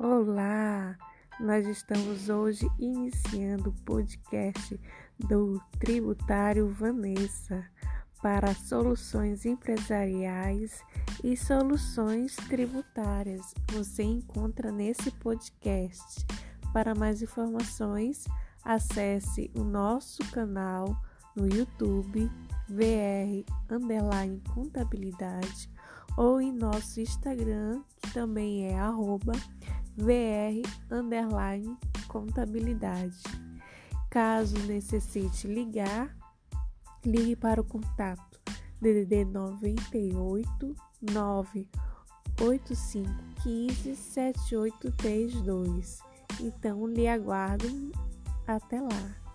Olá! Nós estamos hoje iniciando o podcast do Tributário Vanessa para soluções empresariais e soluções tributárias. Você encontra nesse podcast. Para mais informações, acesse o nosso canal no YouTube VR Underline Contabilidade ou em nosso Instagram, que também é arroba VR underline contabilidade. Caso necessite ligar, ligue para o contato DDD 98 985 15 7832. Então lhe aguardo até lá.